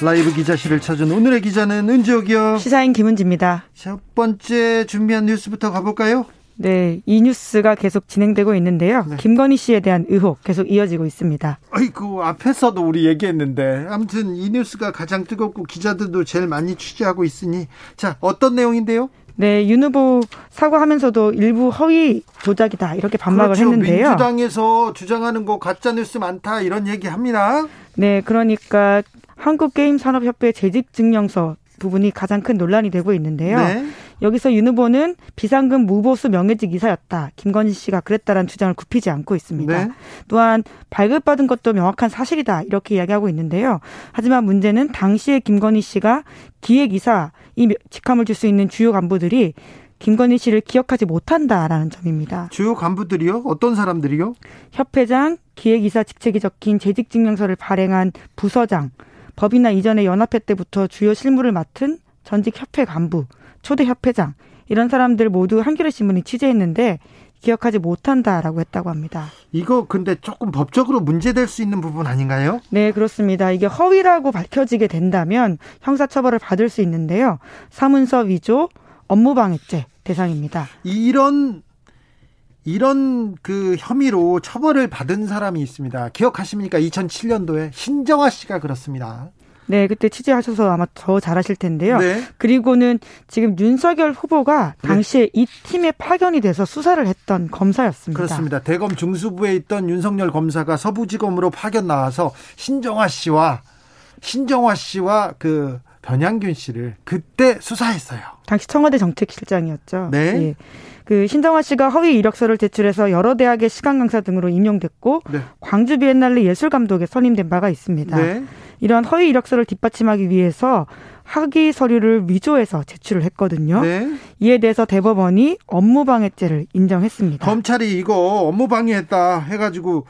라이브 기자실을 찾은 오늘의 기자는 은지옥이요. 시사인 김은지입니다. 첫 번째 준비한 뉴스부터 가볼까요? 네, 이 뉴스가 계속 진행되고 있는데요. 네. 김건희 씨에 대한 의혹 계속 이어지고 있습니다. 아이고, 앞에서도 우리 얘기했는데. 아무튼 이 뉴스가 가장 뜨겁고 기자들도 제일 많이 취재하고 있으니. 자, 어떤 내용인데요? 네, 윤 후보 사과하면서도 일부 허위 조작이다 이렇게 반박을 그렇죠. 했는데요. 민주당에서 주장하는 거 가짜 뉴스 많다 이런 얘기 합니다. 네, 그러니까 한국게임산업협회 재직증명서 부분이 가장 큰 논란이 되고 있는데요. 네. 여기서 윤 후보는 비상금 무보수 명예직 이사였다. 김건희 씨가 그랬다라는 주장을 굽히지 않고 있습니다. 네. 또한 발급받은 것도 명확한 사실이다. 이렇게 이야기하고 있는데요. 하지만 문제는 당시에 김건희 씨가 기획이사 이 직함을 줄 수 있는 주요 간부들이 김건희 씨를 기억하지 못한다라는 점입니다. 주요 간부들이요? 어떤 사람들이요? 협회장, 기획이사 직책이 적힌 재직증명서를 발행한 부서장, 법이나 이전에 연합회 때부터 주요 실무를 맡은 전직 협회 간부, 초대 협회장 이런 사람들 모두 한겨레 신문이 취재했는데 기억하지 못한다라고 했다고 합니다. 이거 근데 조금 법적으로 문제될 수 있는 부분 아닌가요? 네, 그렇습니다. 이게 허위라고 밝혀지게 된다면 형사처벌을 받을 수 있는데요. 사문서 위조, 업무방해죄 대상입니다. 이런 이런 그 혐의로 처벌을 받은 사람이 있습니다. 기억하십니까? 2007년도에 신정아 씨가 그렇습니다. 네, 그때 취재하셔서 아마 더 잘하실 텐데요. 네. 그리고는 지금 윤석열 후보가 네. 당시에 네. 이 팀에 파견이 돼서 수사를 했던 검사였습니다. 그렇습니다. 대검 중수부에 있던 윤석열 검사가 서부지검으로 파견 나와서 신정아 씨와 신정아 씨와 그 변양균 씨를 그때 수사했어요. 당시 청와대 정책실장이었죠. 네. 예. 그 신정화 씨가 허위 이력서를 제출해서 여러 대학의 시간 강사 등으로 임용됐고 네. 광주 비엔날레 예술 감독에 선임된 바가 있습니다. 네. 이러한 허위 이력서를 뒷받침하기 위해서 학위 서류를 위조해서 제출을 했거든요. 네. 이에 대해서 대법원이 업무방해죄를 인정했습니다. 검찰이 이거 업무방해했다 해가지고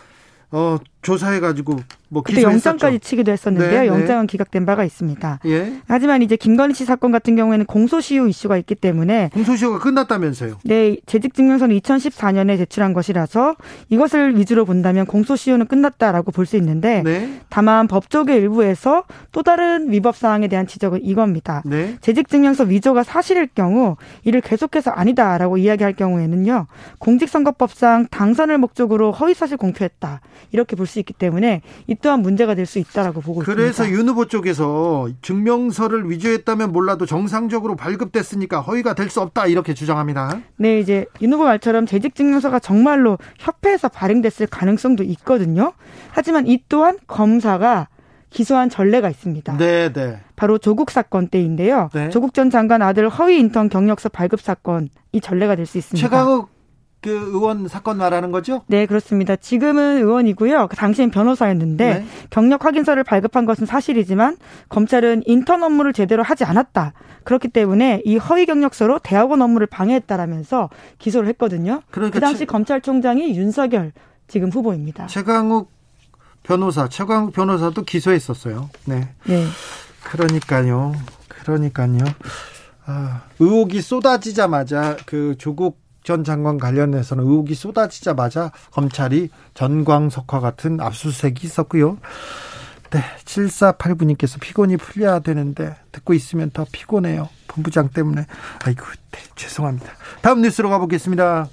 어 조사해가지고 뭐 그때 영장까지 치기도 했었는데요. 네, 네. 영장은 네. 기각된 바가 있습니다. 예. 하지만 이제 김건희 씨 사건 같은 경우에는 공소시효 이슈가 있기 때문에 공소시효가 끝났다면서요? 네, 재직증명서는 2014년에 제출한 것이라서 이것을 위주로 본다면 공소시효는 끝났다라고 볼 수 있는데 네. 다만 법조계 일부에서 또 다른 위법 사항에 대한 지적은 이겁니다. 네. 재직증명서 위조가 사실일 경우 이를 계속해서 아니다라고 이야기할 경우에는요 공직선거법상 당선을 목적으로 허위사실 공표했다 이렇게 볼수 있기 때문에 이 또한 문제가 될 수 있다라고 보고 그래서 있습니다. 그래서 윤 후보 쪽에서 증명서를 위조했다면 몰라도 정상적으로 발급됐으니까 허위가 될 수 없다 이렇게 주장합니다. 네, 이제 윤 후보 말처럼 재직 증명서가 정말로 협회에서 발행됐을 가능성도 있거든요. 하지만 이 또한 검사가 기소한 전례가 있습니다. 네, 네. 바로 조국 사건 때인데요. 네. 조국 전 장관 아들 허위 인턴 경력서 발급 사건 이 전례가 될 수 있습니다. 최강욱 그 의원 사건 말하는 거죠? 네, 그렇습니다. 지금은 의원이고요. 그 당시엔 변호사였는데 네. 경력 확인서를 발급한 것은 사실이지만 검찰은 인턴 업무를 제대로 하지 않았다. 그렇기 때문에 이 허위 경력서로 대학원 업무를 방해했다라면서 기소를 했거든요. 그러니까 그 당시 최... 검찰총장이 윤석열 지금 후보입니다. 최강욱 변호사, 최강욱 변호사도 기소했었어요. 네. 네. 그러니까요. 그러니까요. 아, 의혹이 쏟아지자마자 그 조국 전 장관 관련해서는 의혹이 쏟아지자마자 검찰이 전광석화 같은 압수수색이 있었고요. 네, 7489님께서 피곤이 풀려야 되는데 듣고 있으면 더 피곤해요. 본부장 때문에. 아이고, 네, 죄송합니다. 다음 뉴스로 가보겠습니다.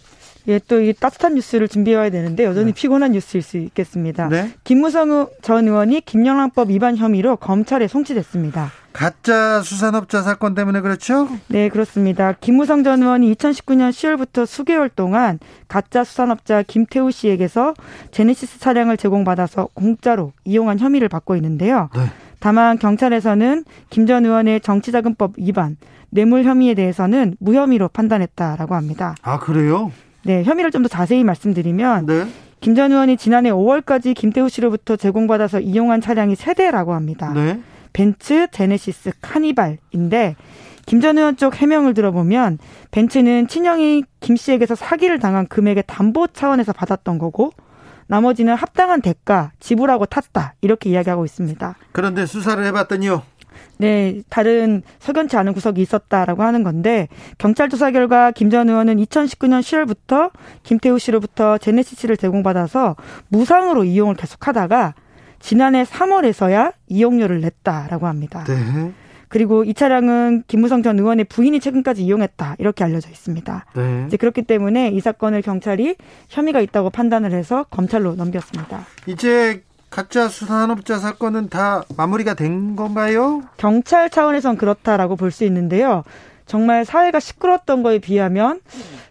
예, 또 이 따뜻한 뉴스를 준비해 와야 되는데 여전히 네. 피곤한 뉴스일 수 있겠습니다. 네? 김무성 전 의원이 김영란법 위반 혐의로 검찰에 송치됐습니다. 가짜 수산업자 사건 때문에 그렇죠? 네, 그렇습니다. 김무성 전 의원이 2019년 10월부터 수개월 동안 가짜 수산업자 김태우 씨에게서 제네시스 차량을 제공받아서 공짜로 이용한 혐의를 받고 있는데요. 네. 다만 경찰에서는 김 전 의원의 정치자금법 위반, 뇌물 혐의에 대해서는 무혐의로 판단했다라고 합니다. 아, 그래요? 네, 혐의를 좀 더 자세히 말씀드리면 네. 김 전 의원이 지난해 5월까지 김태우 씨로부터 제공받아서 이용한 차량이 세대라고 합니다. 네. 벤츠, 제네시스, 카니발인데 김 전 의원 쪽 해명을 들어보면 벤츠는 친형이 김 씨에게서 사기를 당한 금액의 담보 차원에서 받았던 거고 나머지는 합당한 대가 지불하고 탔다 이렇게 이야기하고 있습니다. 그런데 수사를 해봤더니요. 네, 다른 석연치 않은 구석이 있었다라고 하는 건데 경찰 조사 결과 김 전 의원은 2019년 10월부터 김태우 씨로부터 제네시스를 제공받아서 무상으로 이용을 계속하다가 지난해 3월에서야 이용료를 냈다라고 합니다. 네. 그리고 이 차량은 김무성 전 의원의 부인이 최근까지 이용했다 이렇게 알려져 있습니다. 네. 이제 그렇기 때문에 이 사건을 경찰이 혐의가 있다고 판단을 해서 검찰로 넘겼습니다. 이제 가짜 수산업자 사건은 다 마무리가 된 건가요? 경찰 차원에선 그렇다라고 볼 수 있는데요. 정말 사회가 시끄러웠던 거에 비하면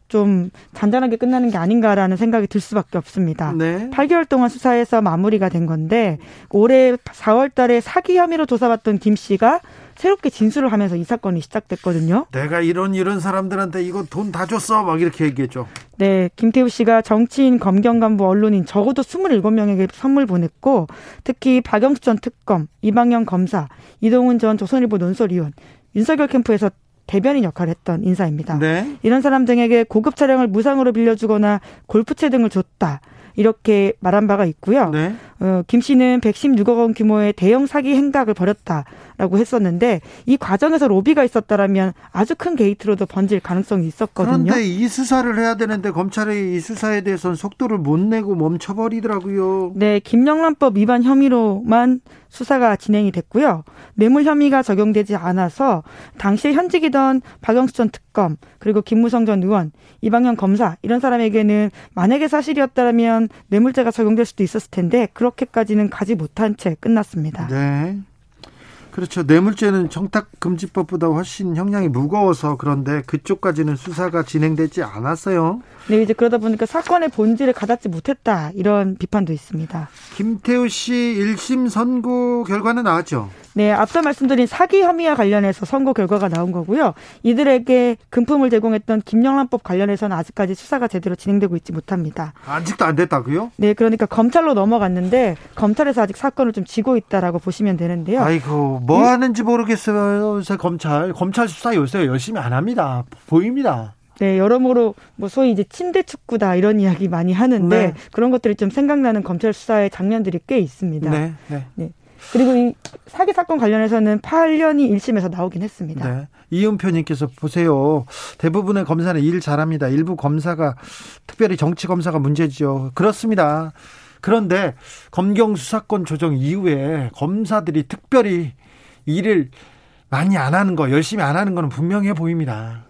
좀 잔잔하게 끝나는 게 아닌가라는 생각이 들 수밖에 없습니다. 네. 8개월 동안 수사해서 마무리가 된 건데 올해 4월 달에 사기 혐의로 조사받던 김 씨가 새롭게 진술을 하면서 이 사건이 시작됐거든요. 내가 이런 이런 사람들한테 이거 돈 다 줬어 막 이렇게 얘기했죠. 네, 김태우 씨가 정치인, 검경 간부, 언론인 적어도 27명에게 선물 보냈고 특히 박영수 전 특검, 이방영 검사, 이동훈 전 조선일보 논설위원, 윤석열 캠프에서 대변인 역할을 했던 인사입니다. 네. 이런 사람 등에게 고급 차량을 무상으로 빌려주거나 골프채 등을 줬다. 이렇게 말한 바가 있고요. 네. 어, 김 씨는 116억 원 규모의 대형 사기 행각을 벌였다라고 했었는데 이 과정에서 로비가 있었다라면 아주 큰 게이트로도 번질 가능성이 있었거든요. 그런데 이 수사를 해야 되는데 검찰이 이 수사에 대해서는 속도를 못 내고 멈춰버리더라고요. 네, 김영란법 위반 혐의로만 수사가 진행이 됐고요. 뇌물 혐의가 적용되지 않아서 당시에 현직이던 박영수 전 특검 그리고 김무성 전 의원, 이방현 검사 이런 사람에게는 만약에 사실이었다면 뇌물죄가 적용될 수도 있었을 텐데 그 렇게까지는 가지 못한 채 끝났습니다. 네. 그렇죠. 뇌물죄는 청탁금지법보다 훨씬 형량이 무거워서 그런데 그쪽까지는 수사가 진행되지 않았어요. 네, 이제 그러다 보니까 사건의 본질을 가닿지 못했다 이런 비판도 있습니다. 김태우 씨 1심 선고 결과는 나왔죠? 네, 앞서 말씀드린 사기 혐의와 관련해서 선고 결과가 나온 거고요. 이들에게 금품을 제공했던 김영란법 관련해서는 아직까지 수사가 제대로 진행되고 있지 못합니다. 아직도 안 됐다고요? 네, 그러니까 검찰로 넘어갔는데 검찰에서 아직 사건을 좀 쥐고 있다라고 보시면 되는데요. 아이고, 뭐 네? 하는지 모르겠어요. 요새 검찰. 검찰 수사 요새 열심히 안 합니다. 보입니다. 네, 여러모로 뭐 소위 이제 침대 축구다 이런 이야기 많이 하는데 네. 그런 것들이 좀 생각나는 검찰 수사의 장면들이 꽤 있습니다. 네. 네. 네. 그리고 이 사기 사건 관련해서는 8년이 1심에서 나오긴 했습니다. 네. 이은표님께서 보세요. 대부분의 검사는 일 잘합니다. 일부 검사가 특별히 정치 검사가 문제죠. 그렇습니다. 그런데 검경 수사권 조정 이후에 검사들이 특별히 일을 많이 안 하는 거, 열심히 안 하는 거는 분명해 보입니다.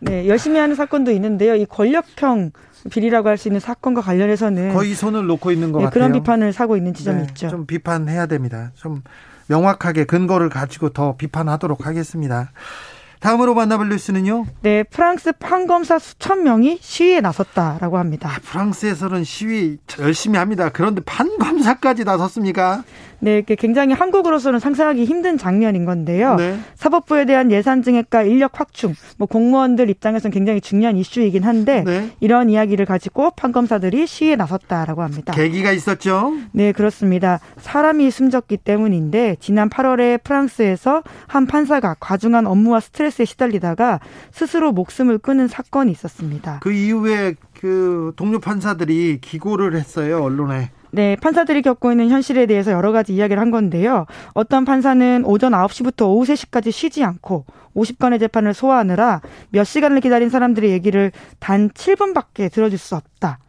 네, 열심히 하는 사건도 있는데요. 이 권력형 비리라고 할 수 있는 사건과 관련해서는 거의 손을 놓고 있는 것 네, 같아요. 그런 비판을 사고 있는 지점이 네, 있죠. 좀 비판해야 됩니다. 좀 명확하게 근거를 가지고 더 비판하도록 하겠습니다. 다음으로 만나볼 뉴스는요? 네, 프랑스 판검사 수천 명이 시위에 나섰다라고 합니다. 아, 프랑스에서는 시위 열심히 합니다. 그런데 판검사까지 나섰습니까? 네, 굉장히 한국으로서는 상상하기 힘든 장면인 건데요. 네. 사법부에 대한 예산 증액과 인력 확충, 뭐 공무원들 입장에서는 굉장히 중요한 이슈이긴 한데 네. 이런 이야기를 가지고 판검사들이 시위에 나섰다라고 합니다. 계기가 있었죠? 네, 그렇습니다. 사람이 숨졌기 때문인데 지난 8월에 프랑스에서 한 판사가 과중한 업무와 스트레스에 시달리다가 스스로 목숨을 끊은 사건이 있었습니다. 그 이후에 그 동료 판사들이 기고를 했어요, 언론에. 네, 판사들이 겪고 있는 현실에 대해서 여러 가지 이야기를 한 건데요. 어떤 판사는 오전 9시부터 오후 3시까지 쉬지 않고 50건의 재판을 소화하느라 몇 시간을 기다린 사람들의 얘기를 단 7분밖에 들어줄 수 없다.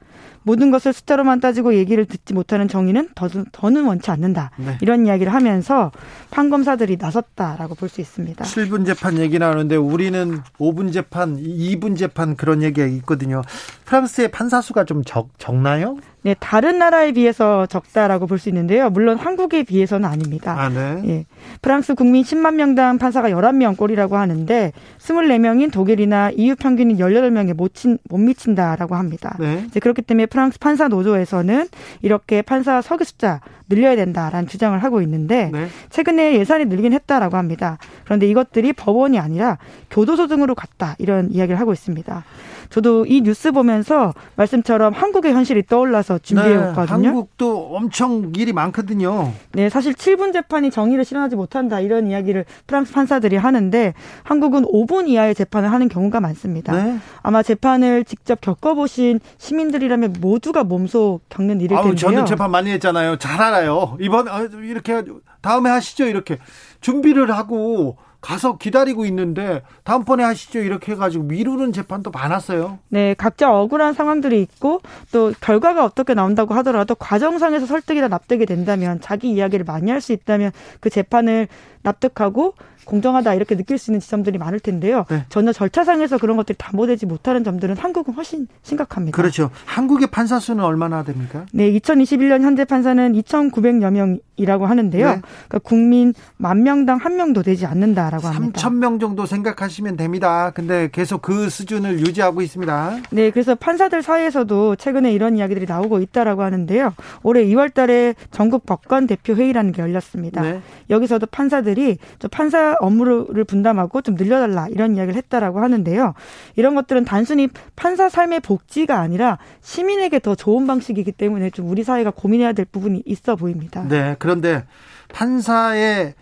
모든 것을 숫자로만 따지고 얘기를 듣지 못하는 정의는 더, 더는 원치 않는다. 네. 이런 이야기를 하면서 판검사들이 나섰다라고 볼 수 있습니다. 7분 재판 얘기 나오는데 우리는 5분 재판, 2분 재판 그런 얘기가 있거든요. 프랑스의 판사 수가 좀 적, 적나요? 네, 다른 나라에 비해서 적다라고 볼 수 있는데요. 물론 한국에 비해서는 아닙니다. 아, 네. 예. 프랑스 국민 10만 명당 판사가 11명 꼴이라고 하는데 24명인 독일이나 EU 평균인 18명에 못, 친, 못 미친다라고 합니다. 네. 이제 그렇기 때문에 프랑스 판사 노조에서는 이렇게 판사 서기 숫자 늘려야 된다라는 주장을 하고 있는데 네. 최근에 예산이 늘긴 했다라고 합니다. 그런데 이것들이 법원이 아니라 교도소 등으로 갔다 이런 이야기를 하고 있습니다. 저도 이 뉴스 보면서 말씀처럼 한국의 현실이 떠올라서 준비해왔거든요. 네, 한국도 엄청 일이 많거든요. 네, 사실 7분 재판이 정의를 실현하지 못한다 이런 이야기를 프랑스 판사들이 하는데 한국은 5분 이하의 재판을 하는 경우가 많습니다. 네. 아마 재판을 직접 겪어보신 시민들이라면 모두가 몸소 겪는 일일 텐데요. 저는 재판 많이 했잖아요. 잘 알아요. 이번 어, 이렇게 다음에 하시죠 이렇게 준비를 하고 가서 기다리고 있는데 다음번에 하시죠 이렇게 해가지고 미루는 재판도 많았어요. 네, 각자 억울한 상황들이 있고 또 결과가 어떻게 나온다고 하더라도 과정상에서 설득이나 납득이 된다면 자기 이야기를 많이 할 수 있다면 그 재판을 납득하고 공정하다 이렇게 느낄 수 있는 지점들이 많을 텐데요. 네. 전혀 절차상에서 그런 것들이 담보되지 못하는 점들은 한국은 훨씬 심각합니다. 그렇죠. 한국의 판사 수는 얼마나 됩니까? 네, 2021년 현재 판사는 2,900여 명 이라고 하는데요. 네. 그러니까 국민 만 명당 한 명도 되지 않는다라고 합니다. 3천 명 정도 생각하시면 됩니다. 근데 계속 그 수준을 유지하고 있습니다. 네, 그래서 판사들 사이에서도 최근에 이런 이야기들이 나오고 있다라고 하는데요. 올해 2월달에 전국 법관 대표 회의라는 게 열렸습니다. 네. 여기서도 판사들이 판사 업무를 분담하고 좀 늘려달라 이런 이야기를 했다라고 하는데요. 이런 것들은 단순히 판사 삶의 복지가 아니라 시민에게 더 좋은 방식이기 때문에 좀 우리 사회가 고민해야 될 부분이 있어 보입니다. 네, 그런데 판사의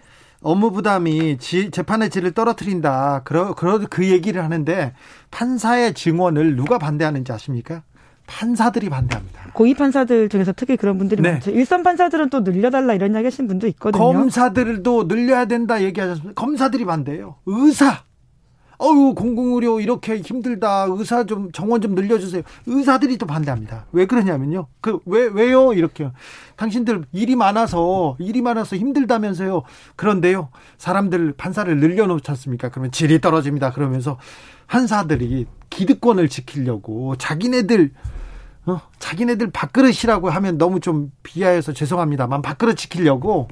업무 부담이 지, 재판의 질을 떨어뜨린다. 그러, 그러, 그 얘기를 하는데 판사의 증언을 누가 반대하는지 아십니까? 판사들이 반대합니다. 고위 판사들 중에서 특히 그런 분들이 네. 많죠. 일선 판사들은 또 늘려달라 이런 이야기 하신 분도 있거든요. 검사들도 늘려야 된다 얘기하셨습니다. 검사들이 반대해요. 의사. 어우 공공의료 이렇게 힘들다. 의사 좀 정원 좀 늘려주세요. 의사들이 또 반대합니다. 왜 그러냐면요. 그 왜 왜요 이렇게 당신들 일이 많아서 일이 많아서 힘들다면서요. 그런데요 사람들 판사를 늘려놓지 않습니까? 그러면 질이 떨어집니다. 그러면서 판사들이 기득권을 지키려고 자기네들 어, 자기네들 밥그릇이라고 하면 너무 좀 비하해서 죄송합니다만 밥그릇 지키려고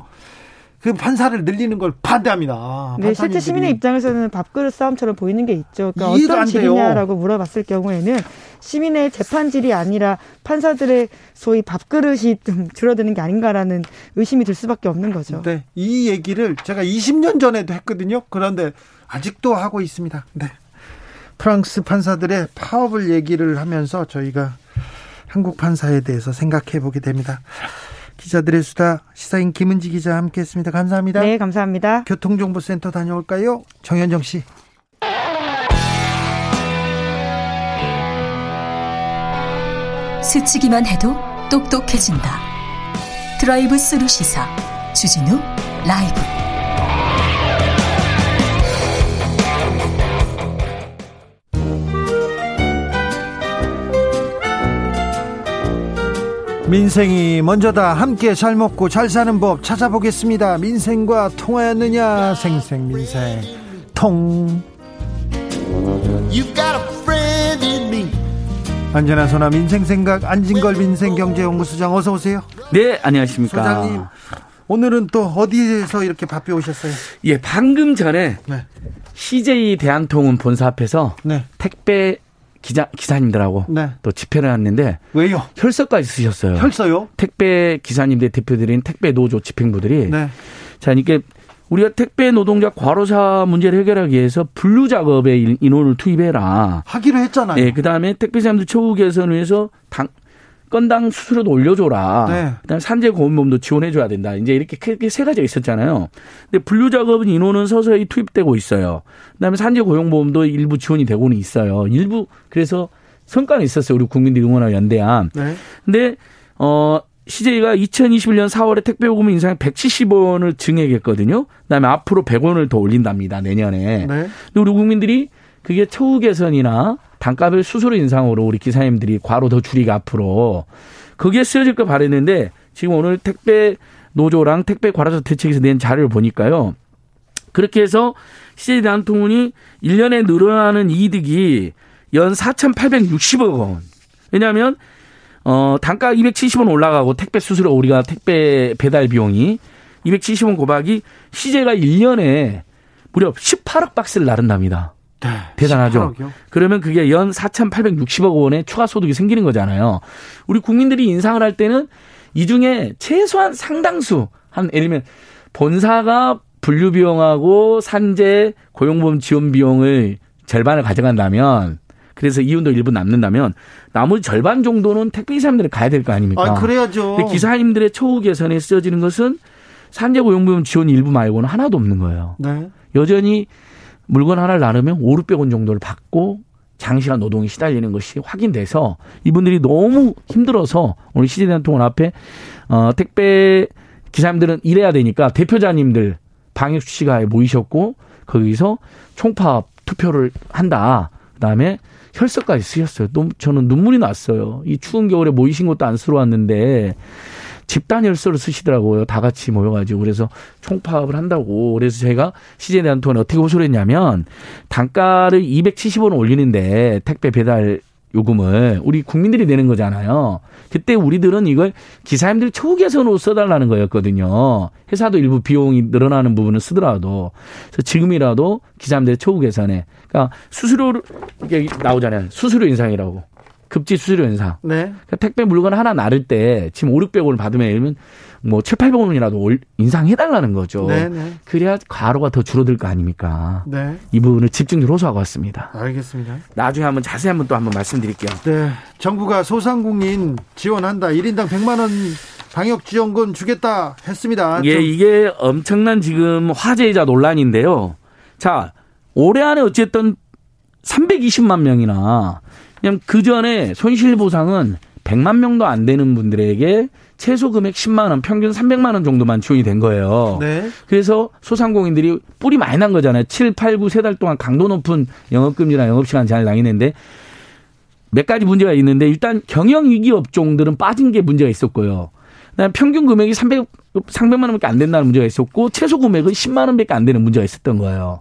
그 판사를 늘리는 걸 반대합니다. 네, 실제 시민의 입장에서는 밥그릇 싸움처럼 보이는 게 있죠. 그러니까 어떤 질이냐라고 물어봤을 경우에는 시민의 재판질이 아니라 판사들의 소위 밥그릇이 좀 줄어드는 게 아닌가라는 의심이 들 수밖에 없는 거죠. 네, 이 얘기를 제가 20년 전에도 했거든요. 그런데 아직도 하고 있습니다. 네. 프랑스 판사들의 파업을 얘기를 하면서 저희가 한국 판사에 대해서 생각해 보게 됩니다. 기자들의 수다 시사인 김은지 기자 함께했습니다. 감사합니다. 네, 감사합니다. 교통정보센터 다녀올까요, 정현정 씨? 스치기만 해도 똑똑해진다. 드라이브 스루 시사 주진우 라이브. 민생이 먼저다. 함께 잘 먹고 잘 사는 법 찾아보겠습니다. 민생과 통하였느냐? 생생 민생 통. 안전한 소나 민생 생각 안진걸 민생경제연구소장 어서 오세요. 네, 안녕하십니까. 소장님. 오늘은 또 어디에서 이렇게 바삐 오셨어요? 예, 방금 전에 네. CJ 대한통운 본사 앞에서 네. 택배 기자 기사님들하고 네. 또 집회를 했는데 왜요? 혈서까지 쓰셨어요. 혈서요? 택배 기사님들 대표들인 택배 노조 집행부들이 네. 자 이게 우리가 택배 노동자 과로사 문제를 해결하기 위해서 분류 작업에 인원을 투입해라. 하기로 했잖아요. 예, 그다음에 택배 사람들 처우 개선을 위해서 당 건당 수수료도 올려줘라. 네. 그다음에 산재 보험도 지원해줘야 된다. 이제 이렇게 크게 세 가지가 있었잖아요. 근데 분류 작업은 인원은 서서히 투입되고 있어요. 그다음에 산재 고용보험도 일부 지원이 되고는 있어요. 일부 그래서 성과는 있었어요. 우리 국민들이 응원하고 연대한. 네. 근데 어 CJ가 2021년 4월에 택배 요금 인상 170원을 증액했거든요. 그다음에 앞으로 100원을 더 올린답니다. 내년에. 네. 근데 우리 국민들이 그게 처우 개선이나 단가별 수수료 인상으로 우리 기사님들이 과로 더 줄이기 앞으로 그게 쓰여질 거 바랬는데 지금 오늘 택배 노조랑 택배 과로사 대책에서 낸 자료를 보니까요. 그렇게 해서 CJ 대한통운이 1년에 늘어나는 이득이 연 4,860억 원. 왜냐하면 어 단가 270원 올라가고 택배 수수료 우리가 택배 배달 비용이 270원 고박이 CJ가 1년에 무려 18억 박스를 나른답니다. 네, 대단하죠. 18억이요? 그러면 그게 연 4,860억 원의 추가 소득이 생기는 거잖아요. 우리 국민들이 인상을 할 때는 이 중에 최소한 상당수 한 예를 들면 본사가 분류 비용하고 산재 고용보험 지원 비용을 절반을 가져간다면 그래서 이윤도 일부 남는다면 나머지 절반 정도는 택배 기사님들이 가야 될 거 아닙니까? 아, 그래야죠. 근데 기사님들의 처우 개선에 쓰여지는 것은 산재 고용비용 지원 일부 말고는 하나도 없는 거예요. 네. 여전히 물건 하나를 나누면 5, 600원 정도를 받고 장시간 노동이 시달리는 것이 확인돼서 이분들이 너무 힘들어서 오늘 시제대한통운 앞에 어 택배 기사님들은 일해야 되니까 대표자님들 방역 수시가에 모이셨고 거기서 총파업 투표를 한다. 그다음에 혈서까지 쓰셨어요. 너무 저는 눈물이 났어요. 이 추운 겨울에 모이신 것도 안쓰러웠는데 집단 혈서를 쓰시더라고요. 다 같이 모여가지고 그래서 총파업을 한다고. 그래서 제가 시제에 대한 돈을 어떻게 호소를 했냐면 단가를 270원 올리는데 택배 배달 요금을 우리 국민들이 내는 거잖아요. 그때 우리들은 이걸 기사님들 초우 개선으로 써달라는 거였거든요. 회사도 일부 비용이 늘어나는 부분을 쓰더라도 그래서 지금이라도 기사님들의 초우 개선에 그러니까 수수료 이게 나오잖아요. 수수료 인상이라고. 급지 수수료 인상. 네. 그러니까 택배 물건 하나 나를 때 지금 5, 600원을 받으면 예를 들면 뭐 7, 800원이라도 인상해달라는 거죠. 네, 네. 그래야 과로가 더 줄어들 거 아닙니까? 네. 이 부분을 집중적으로 호소하고 왔습니다. 알겠습니다. 나중에 한번 자세히 한번 또 한번 말씀드릴게요. 네. 정부가 소상공인 지원한다. 1인당 100만 원 방역 지원금 주겠다 했습니다. 예, 이게 엄청난 지금 화제이자 논란인데요. 자, 올해 안에 어쨌든 320만 명이나 그냥 그 전에 손실 보상은 100만 명도 안 되는 분들에게 최소 금액 10만 원, 평균 300만 원 정도만 지원이 된 거예요. 네. 그래서 소상공인들이 뿔이 많이 난 거잖아요. 7, 8, 9, 3달 동안 강도 높은 영업금지나 영업시간 제한을 당했는데 몇 가지 문제가 있는데 일단 경영위기 업종들은 빠진 게 문제가 있었고요. 그다음 평균 금액이 300, 300만 원밖에 안 된다는 문제가 있었고 최소 금액은 10만 원밖에 안 되는 문제가 있었던 거예요.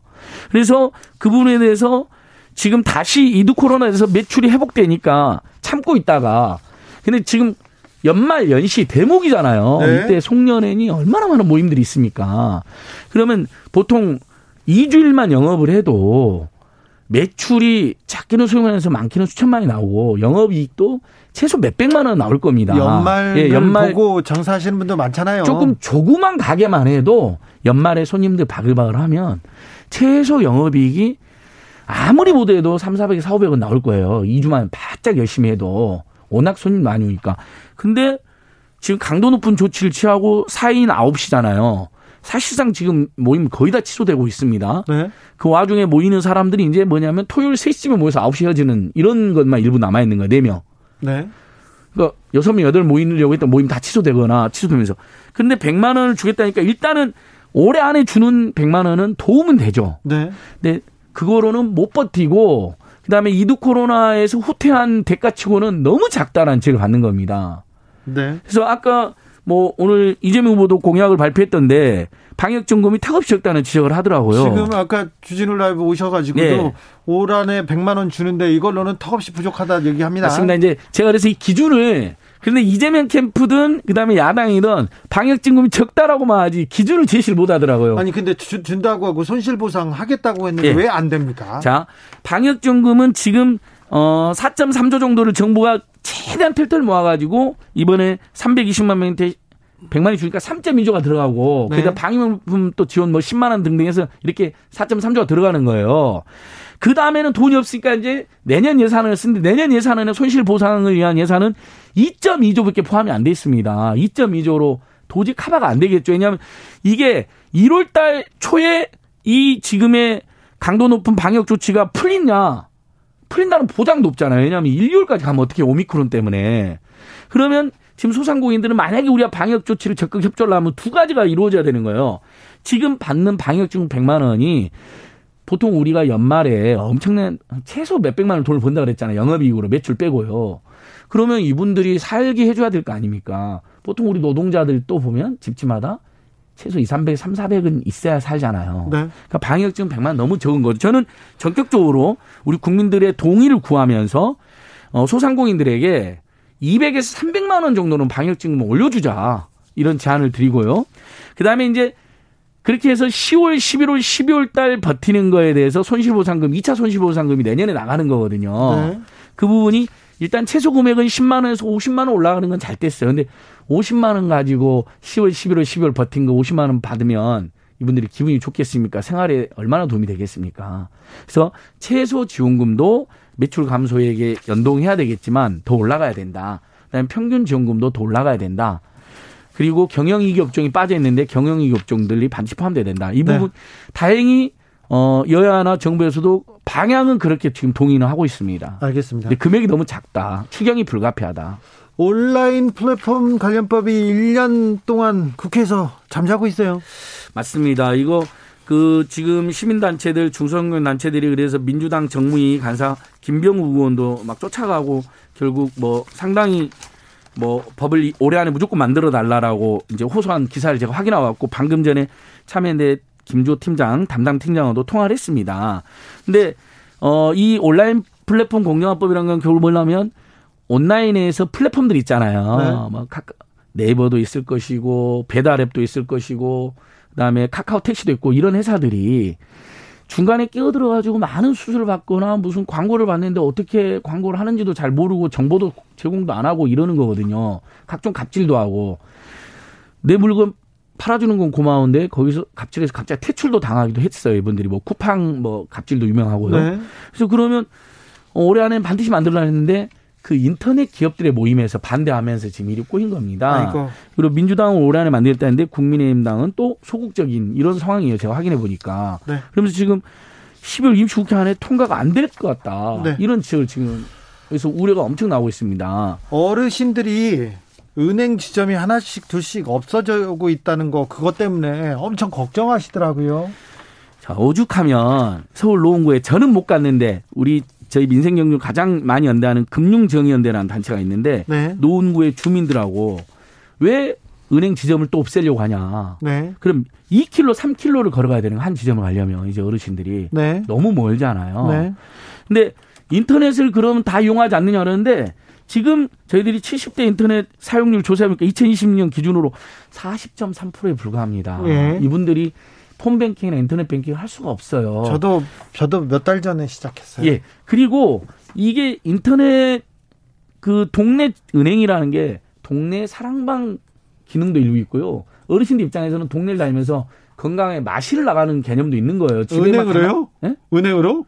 그래서 그 부분에 대해서 지금 다시 이두 코로나에서 매출이 회복되니까 참고 있다가 근데 지금 연말 연시 대목이잖아요. 네. 이때 송년회니 얼마나 많은 모임들이 있습니까? 그러면 보통 2주일만 영업을 해도 매출이 작기는 소용해서 많기는 수천만이 나오고 영업이익도 최소 몇백만 원 나올 겁니다. 연말 예, 연말 보고 장사하시는 분들 많잖아요. 조금 조그만 가게만 해도 연말에 손님들 바글바글 하면 최소 영업이익이 아무리 못해도 3, 400에 4, 500원 나올 거예요. 2주만 바짝 열심히 해도. 워낙 손님 많이 오니까. 근데 지금 강도 높은 조치를 취하고 4인 9시잖아요. 사실상 지금 모임 거의 다 취소되고 있습니다. 네. 그 와중에 모이는 사람들이 이제 뭐냐면 토요일 3시쯤에 모여서 9시 헤어지는 이런 것만 일부 남아있는 거예요. 4명. 네. 그러니까 6명, 8명 모이려고 했던 모임 다 취소되거나 취소되면서. 근데 100만 원을 주겠다니까 일단은 올해 안에 주는 100만 원은 도움은 되죠. 네. 근데 그거로는 못 버티고 그다음에 이두 코로나에서 후퇴한 대가치고는 너무 작다는 지적을 받는 겁니다. 네. 그래서 아까 뭐 오늘 이재명 후보도 공약을 발표했던데 방역 점검이 턱없이 적다는 지적을 하더라고요. 지금 아까 주진우 라이브 오셔가지고도 네. 올 한해 100만 원 주는데 이걸로는 턱없이 부족하다 얘기합니다. 맞습니다. 이제 제가 그래서 이 기준을 그런데 이재명 캠프든 그다음에 야당이든 방역 증금이 적다라고만 하지 기준을 제시를 못 하더라고요. 아니 근데 주, 준다고 하고 손실 보상 하겠다고 했는데 예. 왜안 됩니까? 자, 방역 증금은 지금 어 4.3조 정도를 정부가 최대한 털털 모아 가지고 이번에 320만 명한테 100만이 주니까 3.2조가 들어가고 네. 그다음 방역용품 또 지원 뭐 10만 원 등등 해서 이렇게 4.3조가 들어가는 거예요. 그 다음에는 돈이 없으니까 이제 내년 예산을 쓰는데 내년 예산에는 손실 보상을 위한 예산은 2.2조밖에 포함이 안 돼 있습니다. 2.2조로 도저히 커버가 안 되겠죠. 왜냐하면 이게 1월 달 초에 이 지금의 강도 높은 방역 조치가 풀리냐 풀린다는 보장도 없잖아요. 왜냐하면 1, 2월까지 가면 어떻게 오미크론 때문에 그러면 지금 소상공인들은 만약에 우리가 방역 조치를 적극 협조를 하면 두 가지가 이루어져야 되는 거예요. 지금 받는 방역증 100만 원이 보통 우리가 연말에 엄청난 최소 몇백만 원 돈을 번다 그랬잖아요. 영업이익으로 매출 빼고요. 그러면 이분들이 살게 해줘야 될 거 아닙니까? 보통 우리 노동자들 또 보면 집집마다 최소 2, 300, 3, 400은 있어야 살잖아요. 네. 그러니까 방역증 100만 너무 적은 거죠. 저는 전격적으로 우리 국민들의 동의를 구하면서 어, 소상공인들에게 200에서 300만 원 정도는 방역증금 올려주자. 이런 제안을 드리고요. 그 다음에 이제 그렇게 해서 10월, 11월, 12월 달 버티는 거에 대해서 손실보상금, 2차 손실보상금이 내년에 나가는 거거든요. 네. 그 부분이 일단 최소 금액은 10만 원에서 50만 원 올라가는 건 잘 됐어요. 근데 50만 원 가지고 10월, 11월, 12월 버틴 거 50만 원 받으면 이분들이 기분이 좋겠습니까? 생활에 얼마나 도움이 되겠습니까? 그래서 최소 지원금도 매출 감소액에 연동해야 되겠지만 더 올라가야 된다. 그다음에 평균 지원금도 더 올라가야 된다. 그리고 경영이익 업종이 빠져 있는데 경영이익 업종들이 반드시 포함돼야 된다. 이 부분 네. 다행히 어 여야나 정부에서도 방향은 그렇게 지금 동의는 하고 있습니다. 알겠습니다. 근데 금액이 너무 작다. 추경이 불가피하다. 온라인 플랫폼 관련법이 1년 동안 국회에서 잠자고 있어요. 맞습니다. 이거 그 지금 시민단체들 중소형 단체들이 그래서 민주당 정무위 간사 김병우 의원도 막 쫓아가고 결국 뭐 상당히 뭐 법을 올해 안에 무조건 만들어 달라라고 이제 호소한 기사를 제가 확인하고 왔고 방금 전에 참여연대 김조 팀장 담당 팀장과도 통화를 했습니다. 근데 어 이 온라인 플랫폼 공정화법이라는 건 결국 뭐냐면 온라인에서 플랫폼들 있잖아요. 네. 뭐 네이버도 있을 것이고 배달앱도 있을 것이고 그다음에 카카오 택시도 있고 이런 회사들이 중간에 끼어들어 가지고 많은 수수료를 받거나 무슨 광고를 받는데 어떻게 광고를 하는지도 잘 모르고 정보도 제공도 안 하고 이러는 거거든요. 각종 갑질도 하고 내 물건 팔아주는 건 고마운데 거기서 갑질해서 갑자기 퇴출도 당하기도 했어요. 이분들이 뭐 쿠팡 뭐 갑질도 유명하고요. 네. 그래서 그러면 올해 안에 반드시 만들라 했는데 그 인터넷 기업들의 모임에서 반대하면서 지금 일이 꼬인 겁니다. 아이고. 그리고 민주당은 올해 안에 만들었다는데 국민의힘당은 또 소극적인 이런 상황이에요. 제가 확인해 보니까. 네. 그러면서 지금 10월 임시국회 안에 통과가 안 될 것 같다. 네. 이런 지적을 지금 그래서 우려가 엄청 나오고 있습니다. 어르신들이 은행 지점이 하나씩 둘씩 없어지고 있다는 거 그것 때문에 엄청 걱정하시더라고요. 자, 오죽하면 서울 노원구에 저는 못 갔는데 우리 저희 민생경제 가장 많이 연대하는 금융정의연대라는 단체가 있는데 네. 노원구의 주민들하고 왜 은행 지점을 또 없애려고 하냐. 네. 그럼 2km, 3km를 걸어가야 되는 한 지점을 가려면 이제 어르신들이 네. 너무 멀잖아요. 네. 근데 인터넷을 그러면 다 이용하지 않느냐 그러는데 지금 저희들이 70대 인터넷 사용률 조사해보니까 2020년 기준으로 40.3%에 불과합니다. 예. 이분들이 폰뱅킹이나 인터넷 뱅킹을 할 수가 없어요. 저도 저도 몇 달 전에 시작했어요. 예. 그리고 이게 인터넷 그 동네 은행이라는 게 동네 사랑방 기능도 일부 있고요. 어르신들 입장에서는 동네를 다니면서 건강에 마실 나가는 개념도 있는 거예요. 은행으로요? 네? 은행으로?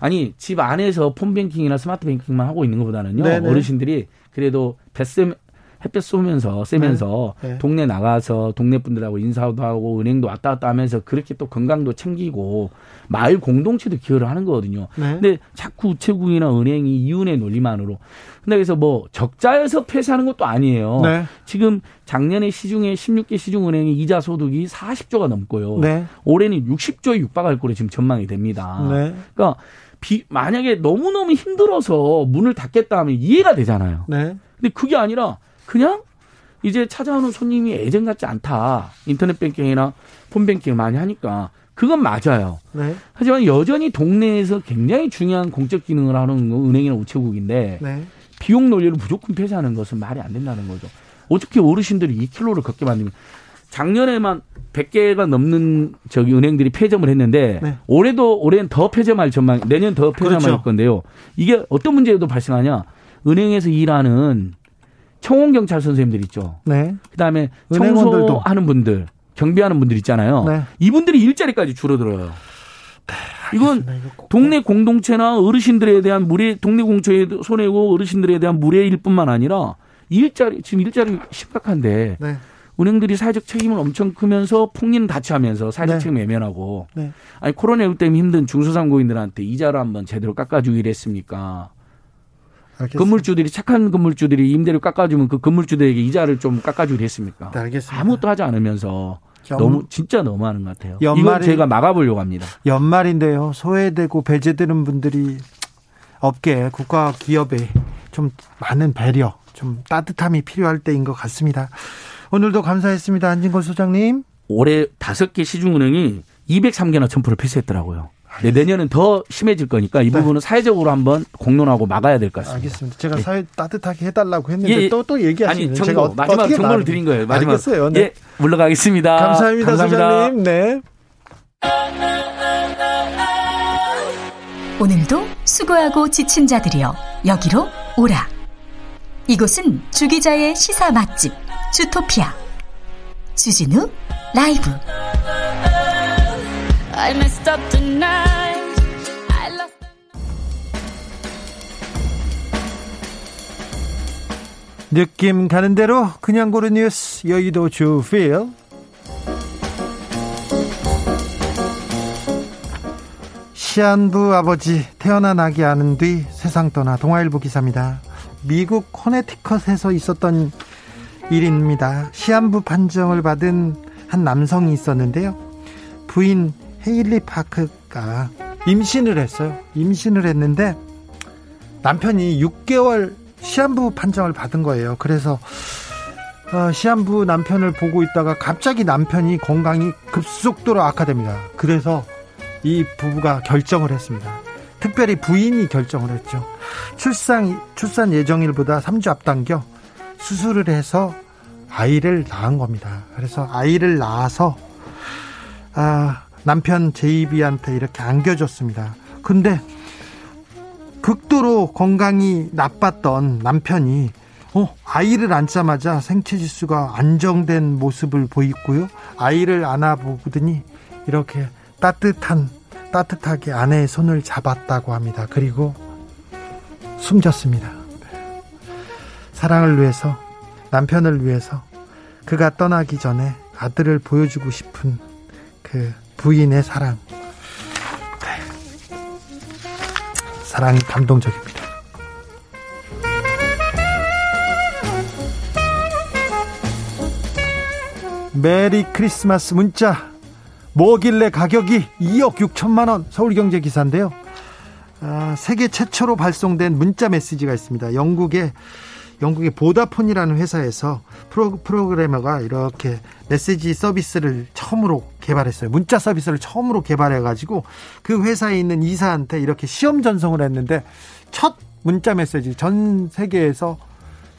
아니 집 안에서 폰뱅킹이나 스마트뱅킹만 하고 있는 것보다는요. 네네. 어르신들이 그래도 뱃셈 햇볕 쏘면서 쐬면서 네. 네. 동네 나가서 동네 분들하고 인사도 하고 은행도 왔다 갔다 하면서 그렇게 또 건강도 챙기고 마을 공동체도 기여를 하는 거거든요. 네. 근데 자꾸 우체국이나 은행이 이윤의 논리만으로 근데 그래서 뭐 적자에서 폐쇄하는 것도 아니에요. 네. 지금 작년에 시중에 16개 시중 은행의 이자 소득이 40조가 넘고요. 네. 올해는 60조에 육박할 거로 지금 전망이 됩니다. 네. 그러니까 비, 만약에 너무너무 힘들어서 문을 닫겠다 하면 이해가 되잖아요. 네. 근데 그게 아니라 그냥 이제 찾아오는 손님이 예전 같지 않다. 인터넷 뱅킹이나 폰뱅킹을 많이 하니까 그건 맞아요. 네. 하지만 여전히 동네에서 굉장히 중요한 공적 기능을 하는 은행이나 우체국인데 네. 비용 논리를 무조건 폐쇄하는 것은 말이 안 된다는 거죠. 어떻게 어르신들이 2km를 걷게 만들면 작년에만 100개가 넘는 저기 은행들이 폐점을 했는데 네. 올해도 올해는 더 폐점할 전망, 내년 더 폐점할 그렇죠. 건데요. 이게 어떤 문제도 발생하냐? 은행에서 일하는 청원 경찰 선생님들 있죠. 네. 그다음에 청소하는 분들, 경비하는 분들 있잖아요. 네. 이분들이 일자리까지 줄어들어요. 네, 이건 동네 공동체나 어르신들에 대한 무례, 동네 공처에 손해고 어르신들에 대한 무례일 뿐만 아니라 일자리 지금 일자리 심각한데 네. 은행들이 사회적 책임을 엄청 크면서 폭리는 다치하면서 사회적 네. 책임 외면하고 네. 아니 코로나19 때문에 힘든 중소상공인들한테 이자를 한번 제대로 깎아주기로 했습니까? 알겠습니다. 건물주들이 착한 건물주들이 임대료 깎아주면 그 건물주들에게 이자를 좀 깎아주기로 했습니까? 네, 알겠습니다. 아무것도 하지 않으면서 연... 너무 진짜 너무하는 것 같아요. 연말이, 이건 제가 막아보려고 합니다. 연말인데요. 소외되고 배제되는 분들이 업계, 국가 기업에 좀 많은 배려, 좀 따뜻함이 필요할 때인 것 같습니다. 오늘도 감사했습니다. 안진걸 소장님. 올해 다섯 개 시중은행이 203개나 첨부를 폐쇄했더라고요. 네, 내년은 더 심해질 거니까 이 네. 부분은 사회적으로 한번 공론하고 막아야 될 것 같습니다. 알겠습니다. 제가 예. 사회 따뜻하게 해달라고 했는데 또또 예, 예. 얘기하시는 아니, 정보, 제가 마지막 정보를 말... 드린 거예요. 마지막. 알겠어요. 네. 예, 물러가겠습니다. 감사합니다, 감사합니다. 소장님. 네. 오늘도 수고하고 지친 자들이여 여기로 오라. 이곳은 주기자의 시사 맛집 주토피아. 주진우 라이브. 느낌 가는 대로 그냥 고른 뉴스 여의도 주필. 시안부 아버지 태어난 아기 아는 뒤 세상 떠나 동아일보 기사입니다. 미국 코네티컷에서 있었던 일입니다. 시한부 판정을 받은 한 남성이 있었는데요. 부인 헤일리 파크가 임신을 했어요. 임신을 했는데 남편이 6개월 시한부 판정을 받은 거예요. 그래서 어, 시한부 남편을 보고 있다가 갑자기 남편이 건강이 급속도로 악화됩니다. 그래서 이 부부가 결정을 했습니다. 특별히 부인이 결정을 했죠. 출산 출산 예정일보다 3주 앞당겨 수술을 해서 아이를 낳은 겁니다. 그래서 아이를 낳아서 아, 남편 제이비한테 이렇게 안겨줬습니다. 근데 극도로 건강이 나빴던 남편이 어, 아이를 안자마자 생체 지수가 안정된 모습을 보이고요. 아이를 안아보더니 이렇게 따뜻한 따뜻하게 아내의 손을 잡았다고 합니다. 그리고 숨졌습니다. 사랑을 위해서 남편을 위해서 그가 떠나기 전에 아들을 보여주고 싶은 그 부인의 사랑. 네. 사랑이 감동적입니다. Merry Christmas 문자 뭐길래 가격이 2억 6천만 원 서울경제 기사인데요. 아, 세계 최초로 발송된 문자 메시지가 있습니다. 영국의 영국의 Vodafone이라는 회사에서 프로, 프로그래머가 이렇게 메시지 서비스를 처음으로 개발했어요. 문자 서비스를 처음으로 개발해가지고 그 회사에 있는 이사한테 이렇게 시험 전송을 했는데 첫 문자 메시지 전 세계에서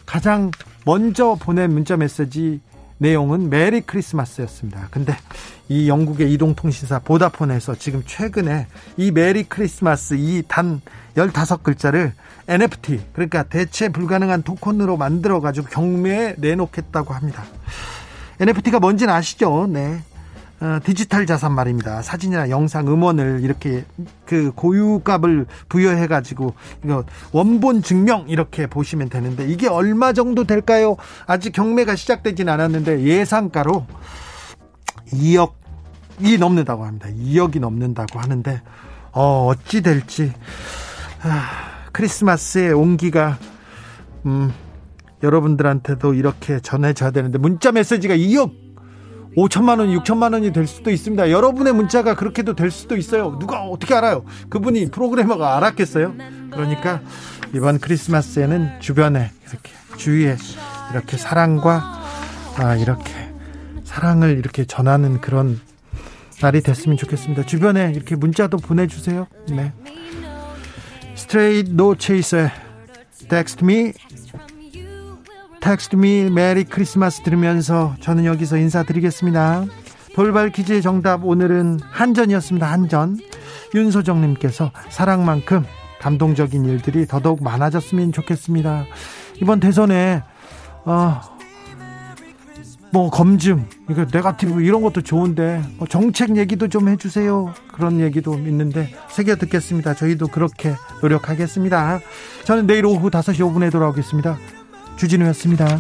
가장 먼저 보낸 문자 메시지 내용은 Merry Christmas였습니다. 근데 이 영국의 이동통신사 Vodafone에서 지금 최근에 이 Merry Christmas 이 단 15글자를 NFT 그러니까 대체 불가능한 토큰으로 만들어 가지고 경매에 내놓겠다고 합니다. NFT가 뭔지는 아시죠? 네. 어, 디지털 자산 말입니다. 사진이나 영상, 음원을 이렇게 그 고유값을 부여해 가지고 이거 원본 증명 이렇게 보시면 되는데 이게 얼마 정도 될까요? 아직 경매가 시작되진 않았는데 예상가로 2억이 넘는다고 합니다. 2억이 넘는다고 하는데 어, 어찌 될지 아, 크리스마스의 온기가 음, 여러분들한테도 이렇게 전해져야 되는데 문자 메시지가 2억 5천만 원이 6천만 원이 될 수도 있습니다. 여러분의 문자가 그렇게도 될 수도 있어요. 누가 어떻게 알아요? 그분이 프로그래머가 알았겠어요? 그러니까 이번 크리스마스에는 주변에 이렇게 주위에 이렇게 사랑과 아 이렇게 사랑을 이렇게 전하는 그런 날이 됐으면 좋겠습니다. 주변에 이렇게 문자도 보내주세요. 네. Straight No Chaser의 Text Me Text Me Merry Christmas 들으면서 저는 여기서 인사드리겠습니다. 돌발 퀴즈의 정답 오늘은 한전이었습니다. 한전. 윤소정님께서 사랑만큼 감동적인 일들이 더더욱 많아졌으면 좋겠습니다. 이번 대선에 어, 뭐 검증, 이거 네가티브 이런 것도 좋은데 뭐 정책 얘기도 좀 해주세요. 그런 얘기도 있는데 새겨 듣겠습니다. 저희도 그렇게 노력하겠습니다. 저는 내일 오후 5시 5분에 돌아오겠습니다. 주진우였습니다.